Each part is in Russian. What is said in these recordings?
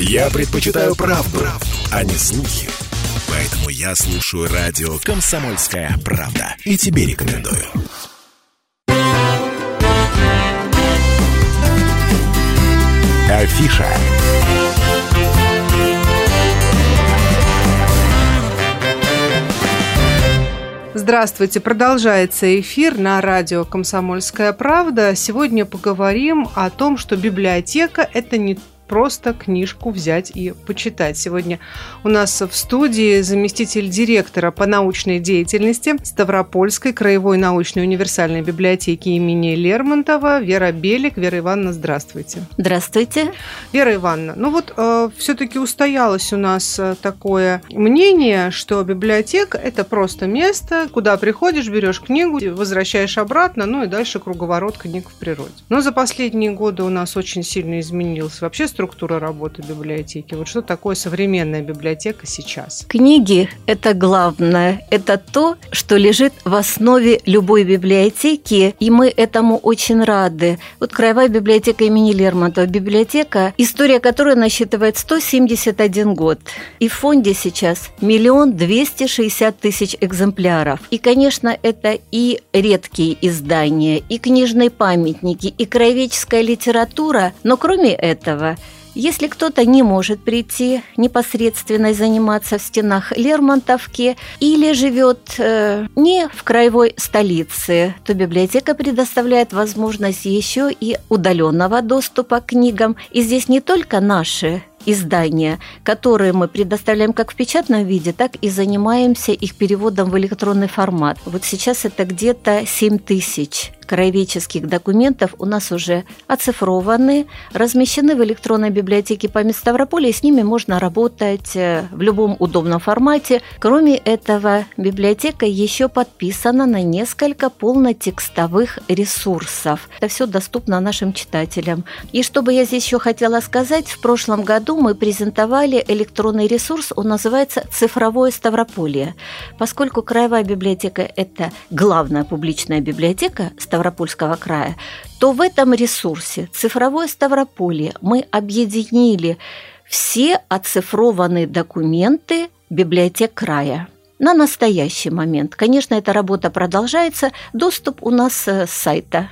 Я предпочитаю правду, правду, а не слухи. Поэтому я слушаю радио «Комсомольская правда». И тебе рекомендую. Афиша. Здравствуйте, продолжается эфир на радио «Комсомольская правда». Сегодня поговорим о том, что библиотека – это не просто книжку взять и почитать. Сегодня у нас в студии заместитель директора по научной деятельности Ставропольской краевой научной универсальной библиотеки имени Лермонтова Вера Белик. Вера Ивановна, здравствуйте. Здравствуйте. Вера Ивановна, ну вот э, все-таки устоялось у нас э, такое мнение, что библиотека – это просто место, куда приходишь, берешь книгу, возвращаешь обратно, ну и дальше круговорот книг в природе. Но за последние годы у нас очень сильно изменилось вообще структура работы библиотеки? Вот что такое современная библиотека сейчас? Книги – это главное. Это то, что лежит в основе любой библиотеки, и мы этому очень рады. Вот Краевая библиотека имени Лермонтова, библиотека, история которой насчитывает 171 год. И в фонде сейчас миллион двести шестьдесят тысяч экземпляров. И, конечно, это и редкие издания, и книжные памятники, и краеведческая литература. Но кроме этого, если кто-то не может прийти непосредственно и заниматься в стенах Лермонтовки или живет э, не в краевой столице, то библиотека предоставляет возможность еще и удаленного доступа к книгам. И здесь не только наши издания, которые мы предоставляем как в печатном виде, так и занимаемся их переводом в электронный формат. Вот сейчас это где-то 7 тысяч краеведческих документов у нас уже оцифрованы, размещены в электронной библиотеке память Ставрополя, и с ними можно работать э, в любом удобном формате. Кроме этого, библиотека еще подписана на несколько полнотекстовых ресурсов. Это все доступно нашим читателям. И что бы я здесь еще хотела сказать, в прошлом году мы презентовали электронный ресурс, он называется «Цифровое Ставрополье». Поскольку Краевая библиотека – это главная публичная библиотека Ставрополья, Ставропольского края, то в этом ресурсе «Цифровое Ставрополье» мы объединили все оцифрованные документы библиотек края на настоящий момент. Конечно, эта работа продолжается. Доступ у нас с сайта.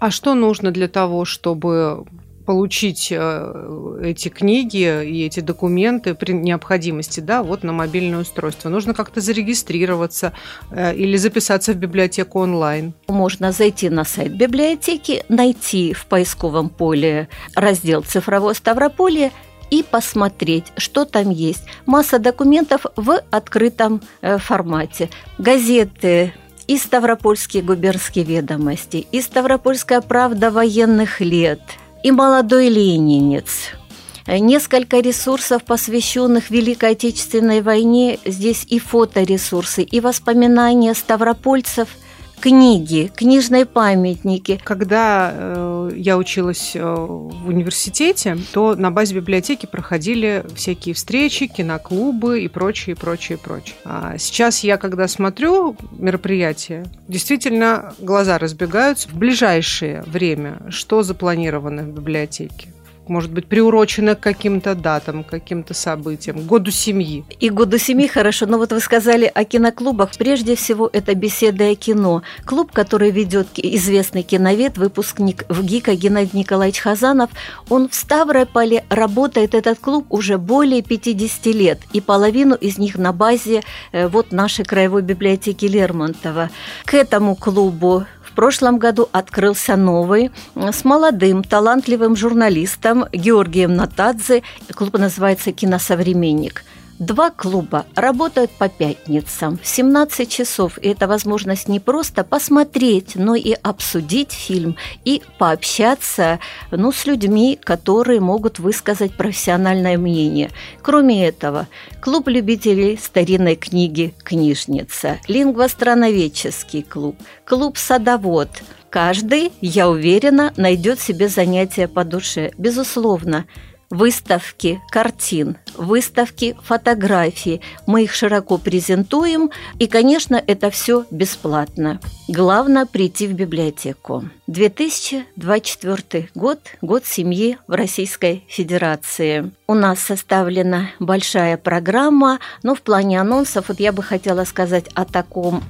А что нужно для того, чтобы получить э, эти книги и эти документы при необходимости, да, вот на мобильное устройство. Нужно как-то зарегистрироваться э, или записаться в библиотеку онлайн. Можно зайти на сайт библиотеки, найти в поисковом поле раздел «Цифровое Ставрополье» и посмотреть, что там есть. Масса документов в открытом э, формате. Газеты, и Ставропольские губернские ведомости, и Ставропольская правда военных лет – и молодой ленинец. Несколько ресурсов, посвященных Великой Отечественной войне. Здесь и фоторесурсы, и воспоминания ставропольцев – книги, книжные памятники. Когда э, я училась э, в университете, то на базе библиотеки проходили всякие встречи, киноклубы и прочее, прочее, прочее. А сейчас я, когда смотрю мероприятия, действительно глаза разбегаются. В ближайшее время что запланировано в библиотеке? Может быть, приурочено к каким-то датам, к каким-то событиям, году семьи. И году семьи хорошо, но вот вы сказали о киноклубах. Прежде всего, это беседа о кино. Клуб, который ведет известный киновед, выпускник в ГИКа Геннадий Николаевич Хазанов, он в Ставрополе работает, этот клуб, уже более 50 лет, и половину из них на базе э, вот нашей краевой библиотеки Лермонтова. К этому клубу прошлом году открылся новый с молодым, талантливым журналистом Георгием Натадзе. Клуб называется «Киносовременник». Два клуба работают по пятницам в 17 часов, и это возможность не просто посмотреть, но и обсудить фильм и пообщаться ну, с людьми, которые могут высказать профессиональное мнение. Кроме этого, клуб любителей старинной книги «Книжница», лингвостроноведческий клуб, клуб «Садовод», Каждый, я уверена, найдет себе занятие по душе. Безусловно, выставки картин, выставки фотографий. Мы их широко презентуем, и, конечно, это все бесплатно. Главное – прийти в библиотеку. 2024 год, год семьи в Российской Федерации. У нас составлена большая программа, но в плане анонсов вот я бы хотела сказать о таком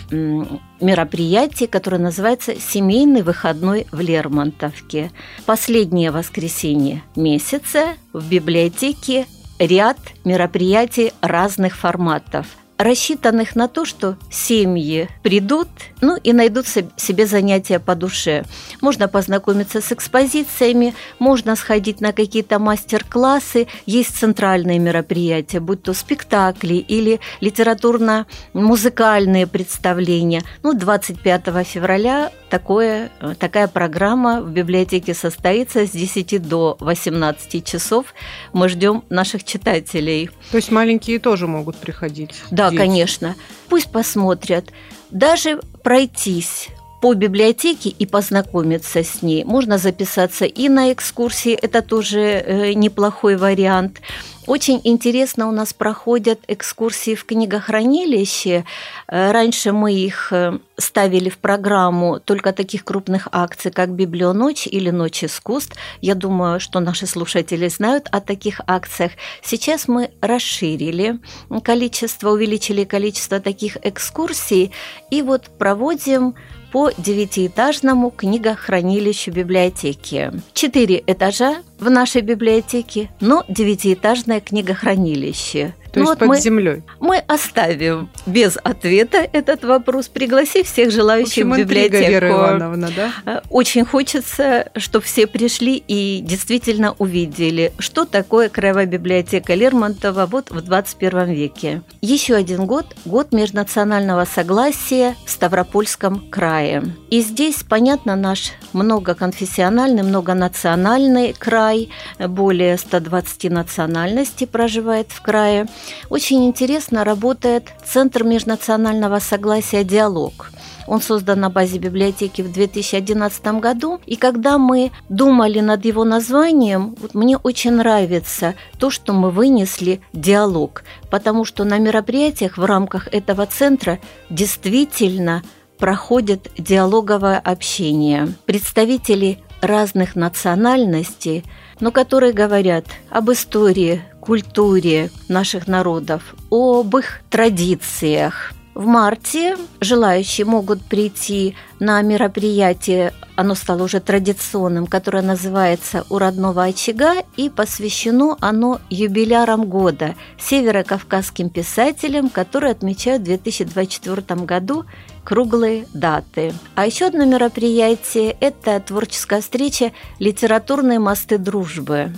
мероприятии, которое называется «Семейный выходной в Лермонтовке». Последнее воскресенье месяца в библиотеке ряд мероприятий разных форматов – рассчитанных на то, что семьи придут, ну и найдут себе занятия по душе. Можно познакомиться с экспозициями, можно сходить на какие-то мастер-классы, есть центральные мероприятия, будь то спектакли или литературно-музыкальные представления. Ну, 25 февраля такое, такая программа в библиотеке состоится с 10 до 18 часов. Мы ждем наших читателей. То есть маленькие тоже могут приходить? Да, да, конечно. Пусть посмотрят. Даже пройтись по библиотеке и познакомиться с ней. Можно записаться и на экскурсии, это тоже э, неплохой вариант. Очень интересно у нас проходят экскурсии в книгохранилище. Э, раньше мы их э, ставили в программу только таких крупных акций, как «Библионочь» или «Ночь искусств». Я думаю, что наши слушатели знают о таких акциях. Сейчас мы расширили количество, увеличили количество таких экскурсий и вот проводим по девятиэтажному книгохранилищу библиотеки. Четыре этажа в нашей библиотеке, но девятиэтажное книгохранилище – то ну, есть вот под мы, землей. Мы оставим без ответа этот вопрос, пригласив всех желающих в, общем, в библиотеку. Вера Ивановна, да? Э, очень хочется, чтобы все пришли и действительно увидели, что такое Краевая библиотека Лермонтова вот в 21 веке. Еще один год – год межнационального согласия в Ставропольском крае. И здесь, понятно, наш многоконфессиональный, многонациональный край, более 120 национальностей проживает в крае – очень интересно работает Центр межнационального согласия «Диалог». Он создан на базе библиотеки в 2011 году. И когда мы думали над его названием, вот мне очень нравится то, что мы вынесли диалог, потому что на мероприятиях в рамках этого центра действительно проходит диалоговое общение. Представители разных национальностей, но которые говорят об истории, культуре наших народов, об их традициях. В марте желающие могут прийти на мероприятие, оно стало уже традиционным, которое называется «У родного очага», и посвящено оно юбилярам года, северокавказским писателям, которые отмечают в 2024 году круглые даты. А еще одно мероприятие – это творческая встреча «Литературные мосты дружбы».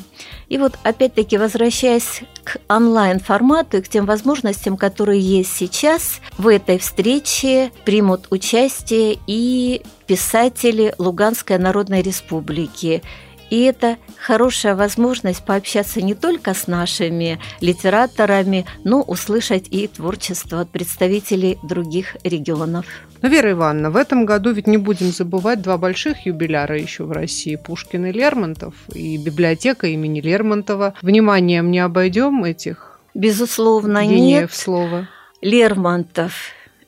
И вот опять-таки возвращаясь к онлайн-формату и к тем возможностям, которые есть сейчас, в этой встрече примут участие и писатели Луганской Народной Республики, и это хорошая возможность пообщаться не только с нашими литераторами, но услышать и творчество от представителей других регионов. Ну, Вера Ивановна, в этом году ведь не будем забывать два больших юбиляра еще в России – Пушкин и Лермонтов, и библиотека имени Лермонтова. Вниманием не обойдем этих Безусловно, нет. слова. Лермонтов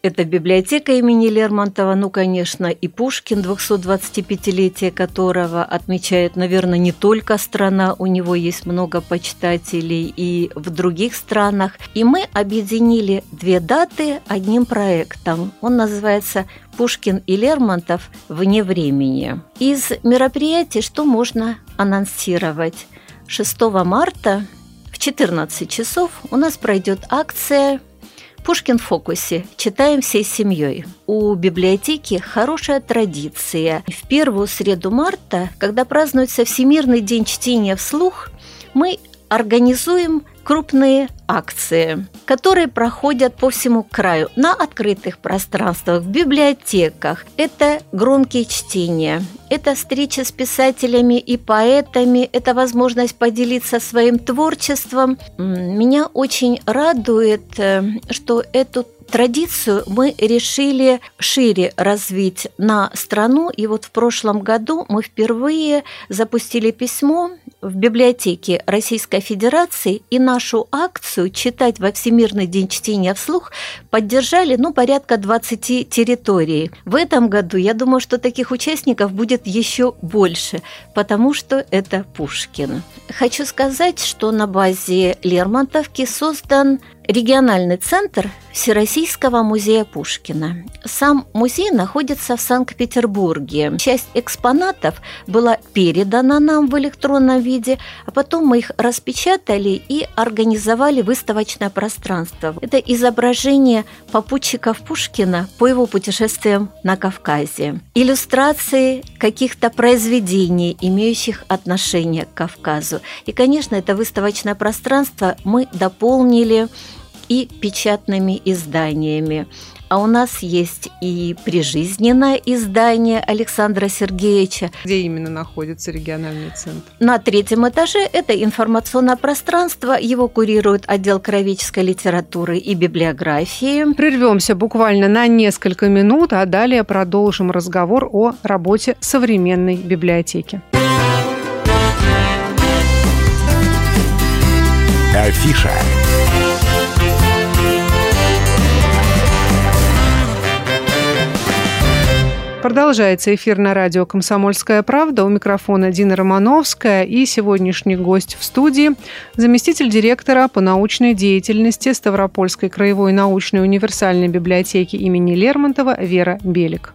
это библиотека имени Лермонтова, ну, конечно, и Пушкин, 225-летие которого отмечает, наверное, не только страна, у него есть много почитателей и в других странах. И мы объединили две даты одним проектом. Он называется Пушкин и Лермонтов вне времени. Из мероприятий что можно анонсировать? 6 марта в 14 часов у нас пройдет акция Пушкин в фокусе. Читаем всей семьей. У библиотеки хорошая традиция. В первую среду марта, когда празднуется Всемирный день чтения вслух, мы организуем крупные акции, которые проходят по всему краю на открытых пространствах, в библиотеках. Это громкие чтения, это встреча с писателями и поэтами, это возможность поделиться своим творчеством. Меня очень радует, э, что эту традицию мы решили шире развить на страну. И вот в прошлом году мы впервые запустили письмо в библиотеке Российской Федерации и нашу акцию «Читать во Всемирный день чтения вслух» поддержали ну, порядка 20 территорий. В этом году, я думаю, что таких участников будет еще больше, потому что это Пушкин. Хочу сказать, что на базе Лермонтовки создан региональный центр Всероссийского музея Пушкина. Сам музей находится в Санкт-Петербурге. Часть экспонатов была передана нам в электронном виде, а потом мы их распечатали и организовали выставочное пространство. Это изображение попутчиков Пушкина по его путешествиям на Кавказе. Иллюстрации каких-то произведений, имеющих отношение к Кавказу. И, конечно, это выставочное пространство мы дополнили и печатными изданиями. А у нас есть и прижизненное издание Александра Сергеевича. Где именно находится региональный центр? На третьем этаже это информационное пространство. Его курирует отдел кровеческой литературы и библиографии. Прервемся буквально на несколько минут, а далее продолжим разговор о работе современной библиотеки. Афиша. Продолжается эфир на радио «Комсомольская правда». У микрофона Дина Романовская и сегодняшний гость в студии – заместитель директора по научной деятельности Ставропольской краевой научной универсальной библиотеки имени Лермонтова Вера Белик.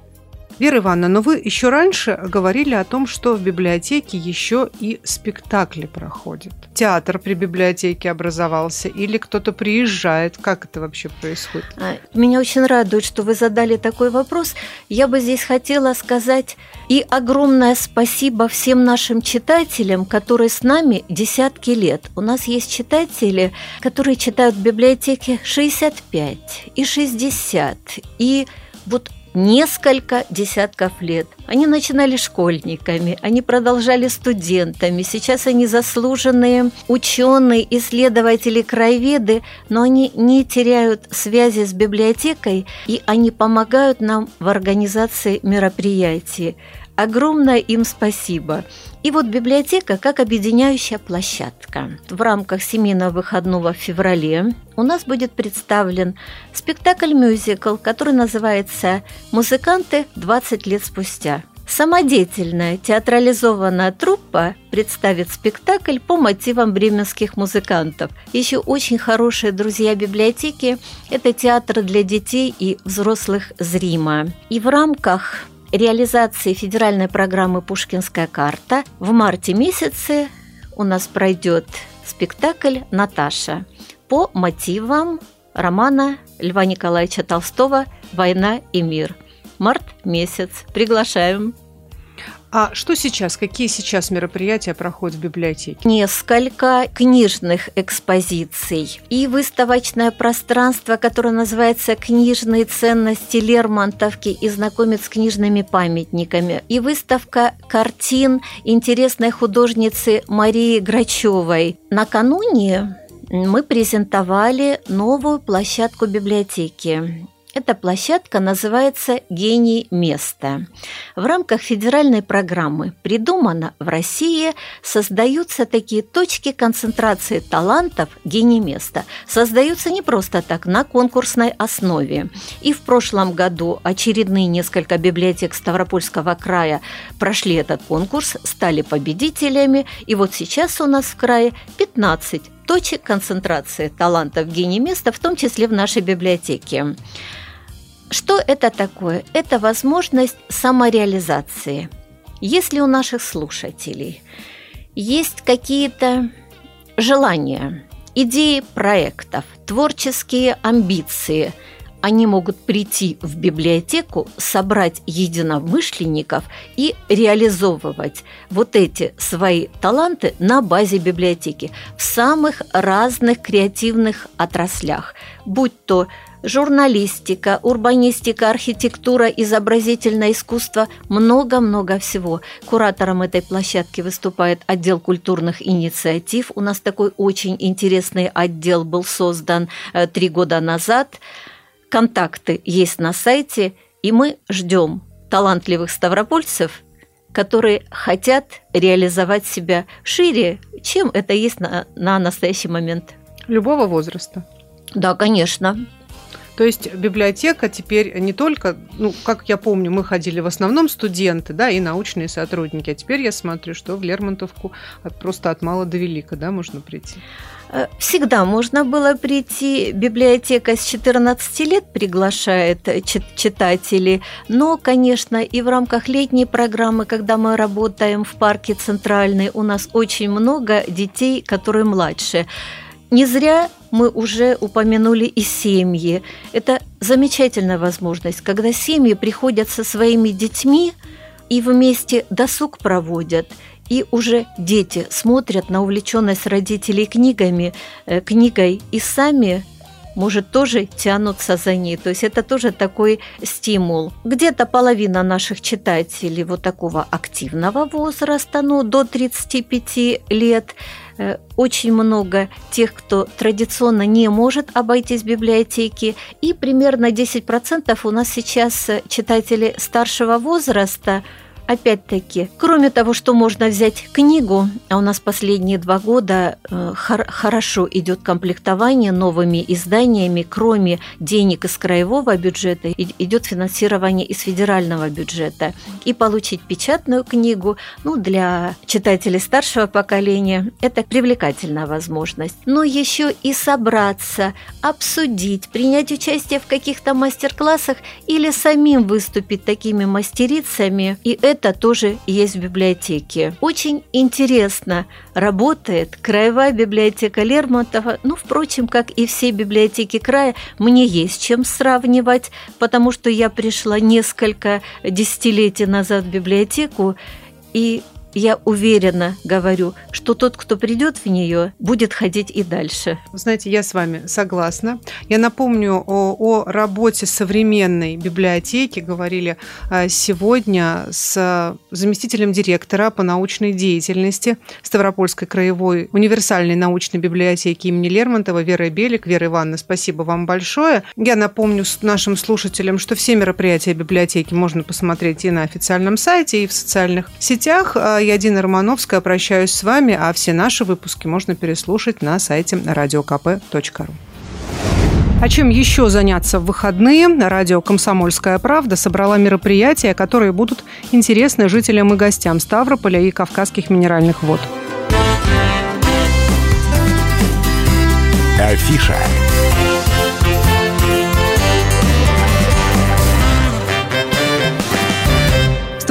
Вера Ивановна, но вы еще раньше говорили о том, что в библиотеке еще и спектакли проходят. Театр при библиотеке образовался или кто-то приезжает? Как это вообще происходит? А, меня очень радует, что вы задали такой вопрос. Я бы здесь хотела сказать и огромное спасибо всем нашим читателям, которые с нами десятки лет. У нас есть читатели, которые читают в библиотеке 65 и 60. И вот несколько десятков лет. Они начинали школьниками, они продолжали студентами, сейчас они заслуженные ученые, исследователи, краеведы, но они не теряют связи с библиотекой, и они помогают нам в организации мероприятий. Огромное им спасибо. И вот библиотека как объединяющая площадка. В рамках семейного выходного в феврале у нас будет представлен спектакль-мюзикл, который называется «Музыканты 20 лет спустя». Самодеятельная театрализованная труппа представит спектакль по мотивам бременских музыкантов. Еще очень хорошие друзья библиотеки – это театр для детей и взрослых зрима. И в рамках реализации федеральной программы «Пушкинская карта» в марте месяце у нас пройдет спектакль «Наташа» по мотивам романа Льва Николаевича Толстого «Война и мир». Март месяц. Приглашаем. А что сейчас? Какие сейчас мероприятия проходят в библиотеке? Несколько книжных экспозиций и выставочное пространство, которое называется «Книжные ценности Лермонтовки» и знакомит с книжными памятниками. И выставка картин интересной художницы Марии Грачевой. Накануне мы презентовали новую площадку библиотеки. Эта площадка называется «Гений места». В рамках федеральной программы «Придумано в России» создаются такие точки концентрации талантов «Гений места». Создаются не просто так, на конкурсной основе. И в прошлом году очередные несколько библиотек Ставропольского края прошли этот конкурс, стали победителями. И вот сейчас у нас в крае 15 точек концентрации талантов гений места, в том числе в нашей библиотеке. Что это такое? Это возможность самореализации. Если у наших слушателей есть какие-то желания, идеи проектов, творческие амбиции, они могут прийти в библиотеку, собрать единомышленников и реализовывать вот эти свои таланты на базе библиотеки в самых разных креативных отраслях, будь то журналистика, урбанистика, архитектура, изобразительное искусство, много-много всего. Куратором этой площадки выступает отдел культурных инициатив. У нас такой очень интересный отдел был создан э, три года назад. Контакты есть на сайте, и мы ждем талантливых ставропольцев которые хотят реализовать себя шире, чем это есть на, на настоящий момент. Любого возраста. Да, конечно. То есть библиотека теперь не только, ну, как я помню, мы ходили в основном студенты, да, и научные сотрудники, а теперь я смотрю, что в Лермонтовку просто от мала до велика, да, можно прийти. Э, всегда можно было прийти. Библиотека с 14 лет приглашает читателей. Но, конечно, и в рамках летней программы, когда мы работаем в парке Центральный, у нас очень много детей, которые младше. Не зря мы уже упомянули и семьи. Это замечательная возможность, когда семьи приходят со своими детьми и вместе досуг проводят – и уже дети смотрят на увлеченность родителей книгами, э, книгой и сами может, тоже тянутся за ней. То есть это тоже такой стимул. Где-то половина наших читателей вот такого активного возраста, ну, до 35 лет. Э, очень много тех, кто традиционно не может обойтись библиотеки. И примерно 10% у нас сейчас читатели старшего возраста – Опять-таки, кроме того, что можно взять книгу, а у нас последние два года э, хор- хорошо идет комплектование новыми изданиями, кроме денег из краевого бюджета, идет финансирование из федерального бюджета. И получить печатную книгу, ну, для читателей старшего поколения, это привлекательная возможность. Но еще и собраться, обсудить, принять участие в каких-то мастер-классах или самим выступить такими мастерицами. И это это тоже есть в библиотеке. Очень интересно работает краевая библиотека Лермонтова. Ну, впрочем, как и все библиотеки края, мне есть чем сравнивать, потому что я пришла несколько десятилетий назад в библиотеку, и я уверенно говорю, что тот, кто придет в нее, будет ходить и дальше. Знаете, я с вами согласна. Я напомню о, о работе современной библиотеки. Говорили а, сегодня с заместителем директора по научной деятельности Ставропольской краевой универсальной научной библиотеки имени Лермонтова Верой Белик. Вера Ивановна, спасибо вам большое. Я напомню нашим слушателям, что все мероприятия библиотеки можно посмотреть и на официальном сайте, и в социальных сетях. Я, Дина Романовская, прощаюсь с вами, а все наши выпуски можно переслушать на сайте radiokp.ru. А чем еще заняться в выходные? Радио «Комсомольская правда» собрала мероприятия, которые будут интересны жителям и гостям Ставрополя и Кавказских минеральных вод. Афиша.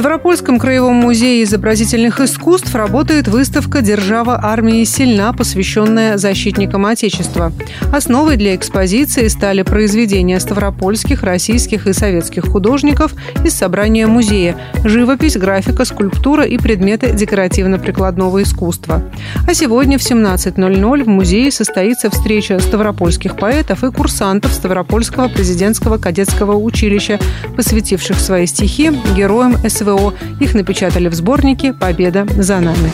Ставропольском краевом музее изобразительных искусств работает выставка «Держава армии сильна», посвященная защитникам Отечества. Основой для экспозиции стали произведения ставропольских, российских и советских художников из собрания музея – живопись, графика, скульптура и предметы декоративно-прикладного искусства. А сегодня в 17.00 в музее состоится встреча ставропольских поэтов и курсантов Ставропольского президентского кадетского училища, посвятивших свои стихи героям СВО СВО. Их напечатали в сборнике «Победа за нами».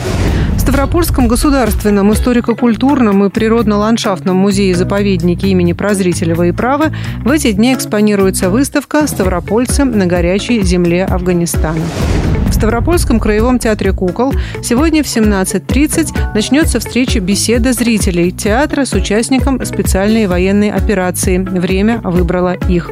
В Ставропольском государственном историко-культурном и природно-ландшафтном музее-заповеднике имени Прозрителева и Правы в эти дни экспонируется выставка «Ставропольцы на горячей земле Афганистана». В Ставропольском краевом театре кукол сегодня в 17.30 начнется встреча беседа зрителей театра с участником специальной военной операции. Время выбрало их.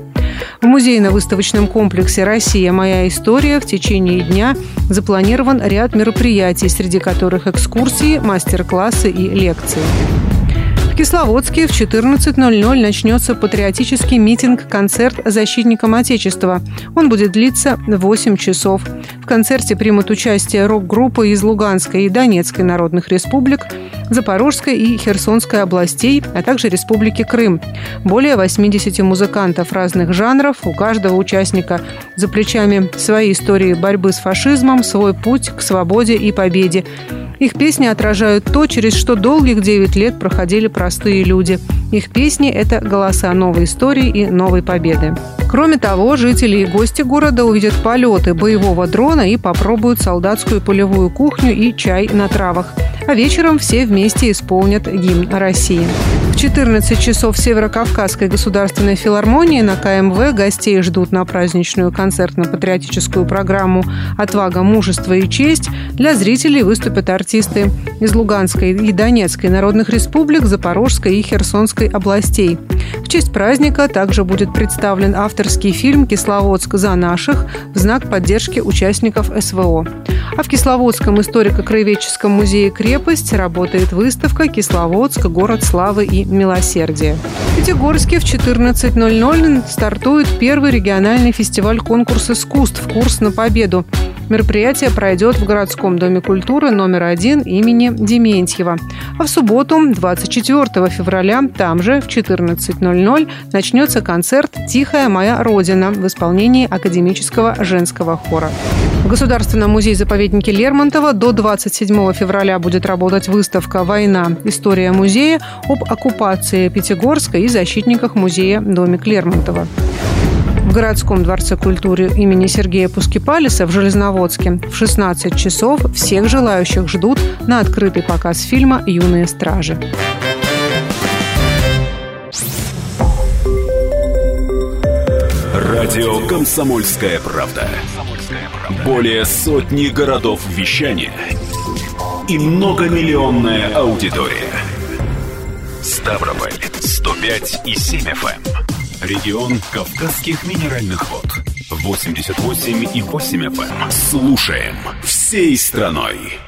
В музейно-выставочном комплексе «Россия. Моя история» в течение дня запланирован ряд мероприятий, среди которых экскурсии, мастер-классы и лекции. Кисловодске в 14.00 начнется патриотический митинг-концерт защитникам Отечества. Он будет длиться 8 часов. В концерте примут участие рок-группы из Луганской и Донецкой народных республик, Запорожской и Херсонской областей, а также Республики Крым. Более 80 музыкантов разных жанров, у каждого участника за плечами свои истории борьбы с фашизмом, свой путь к свободе и победе. Их песни отражают то, через что долгих 9 лет проходили простые люди. Их песни – это голоса новой истории и новой победы. Кроме того, жители и гости города увидят полеты боевого дрона и попробуют солдатскую полевую кухню и чай на травах. А вечером все вместе исполнят гимн России. В 14 часов Северокавказской государственной филармонии на КМВ гостей ждут на праздничную концертно-патриотическую программу «Отвага, мужество и честь». Для зрителей выступят артисты из Луганской и Донецкой народных республик, Запорожской и Херсонской областей. В честь праздника также будет представлен авторский фильм «Кисловодск за наших» в знак поддержки участников СВО. А в Кисловодском историко-краеведческом музее «Крепость» работает выставка «Кисловодск. Город славы и милосердия». В Пятигорске в 14.00 стартует первый региональный фестиваль конкурс искусств «Курс на победу». Мероприятие пройдет в городском доме культуры номер один имени Дементьева. А в субботу, 24 февраля, там же в 14.00 начнется концерт «Тихая моя Родина» в исполнении академического женского хора. В Государственном музее-заповеднике Лермонтова до 27 февраля будет работать выставка «Война. История музея» об оккупации Пятигорска и защитниках музея «Домик Лермонтова» в городском дворце культуры имени Сергея Пускипалиса в Железноводске в 16 часов всех желающих ждут на открытый показ фильма «Юные стражи». Радио «Комсомольская правда». Более сотни городов вещания и многомиллионная аудитория. Ставрополь 105 и 7 FM. Регион Кавказских минеральных вод. 88 и 8 FM. Эм. Слушаем всей страной.